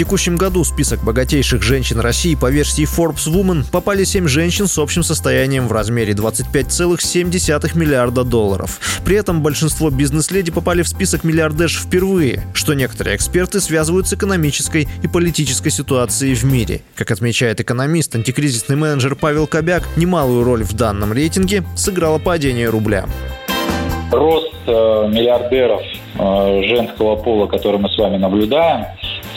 Текущем году в список богатейших женщин России по версии Forbes Woman попали 7 женщин с общим состоянием в размере 25,7 миллиарда долларов. При этом большинство бизнес-леди попали в список миллиардерш впервые, что некоторые эксперты связывают с экономической и политической ситуацией в мире. Как отмечает экономист, антикризисный менеджер Павел Кобяк, немалую роль в данном рейтинге сыграло падение рубля. Рост э, миллиардеров э, женского пола, который мы с вами наблюдаем,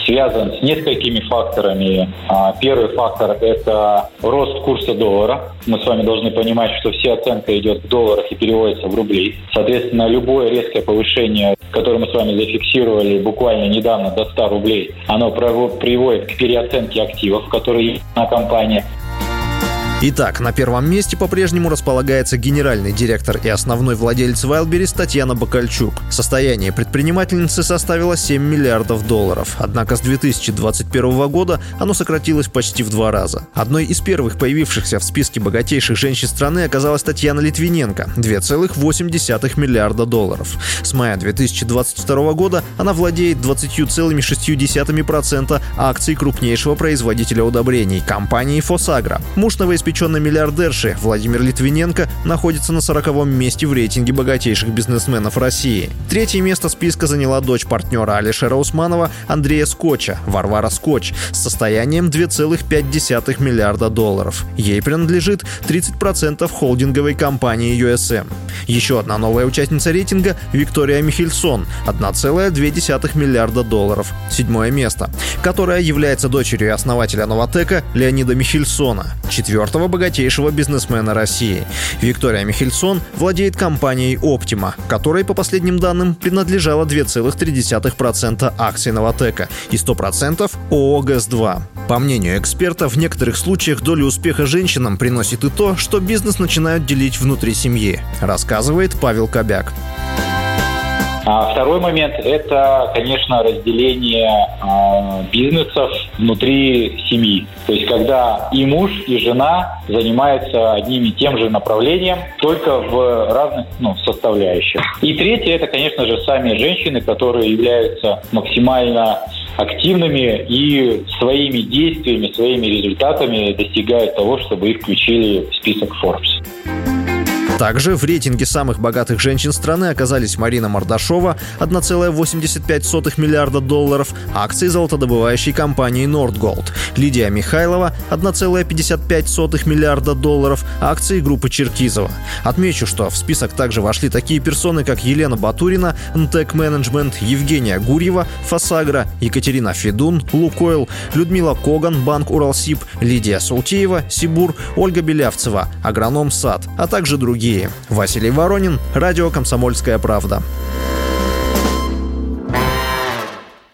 связан с несколькими факторами. А, первый фактор – это рост курса доллара. Мы с вами должны понимать, что вся оценка идет в долларах и переводится в рубли. Соответственно, любое резкое повышение, которое мы с вами зафиксировали буквально недавно до 100 рублей, оно приводит к переоценке активов, которые есть на компании. Итак, на первом месте по-прежнему располагается генеральный директор и основной владелец Wildberries Татьяна Бакальчук. Состояние предпринимательницы составило 7 миллиардов долларов, однако с 2021 года оно сократилось почти в два раза. Одной из первых появившихся в списке богатейших женщин страны оказалась Татьяна Литвиненко – 2,8 миллиарда долларов. С мая 2022 года она владеет 20,6% акций крупнейшего производителя удобрений – компании «Фосагра». Муж новоиспеченного новоиспеченной миллиардерши Владимир Литвиненко находится на 40 месте в рейтинге богатейших бизнесменов России. Третье место списка заняла дочь партнера Алишера Усманова Андрея Скотча, Варвара Скотч, с состоянием 2,5 миллиарда долларов. Ей принадлежит 30% холдинговой компании USM. Еще одна новая участница рейтинга – Виктория Михельсон, 1,2 миллиарда долларов, седьмое место, которая является дочерью основателя Новотека Леонида Михельсона, четвертого богатейшего бизнесмена России. Виктория Михельсон владеет компанией Optima, которой, по последним данным, принадлежало 2,3% акций Новотека и 100% ООО ГЭС-2. По мнению экспертов, в некоторых случаях долю успеха женщинам приносит и то, что бизнес начинают делить внутри семьи, рассказывает Павел Кобяк. А второй момент – это, конечно, разделение э, бизнесов внутри семьи. То есть, когда и муж, и жена занимаются одним и тем же направлением, только в разных ну, составляющих. И третье – это, конечно же, сами женщины, которые являются максимально активными и своими действиями, своими результатами достигают того, чтобы их включили в список Forbes. Также в рейтинге самых богатых женщин страны оказались Марина Мордашова 1,85 миллиарда долларов, акции золотодобывающей компании Nordgold, Лидия Михайлова 1,55 миллиарда долларов, акции группы Черкизова. Отмечу, что в список также вошли такие персоны, как Елена Батурина, НТЭК Менеджмент, Евгения Гурьева, Фасагра, Екатерина Федун, Лукойл, Людмила Коган, Банк Уралсиб, Лидия Султеева, Сибур, Ольга Белявцева, Агроном САД, а также другие другие. Василий Воронин, радио «Комсомольская правда».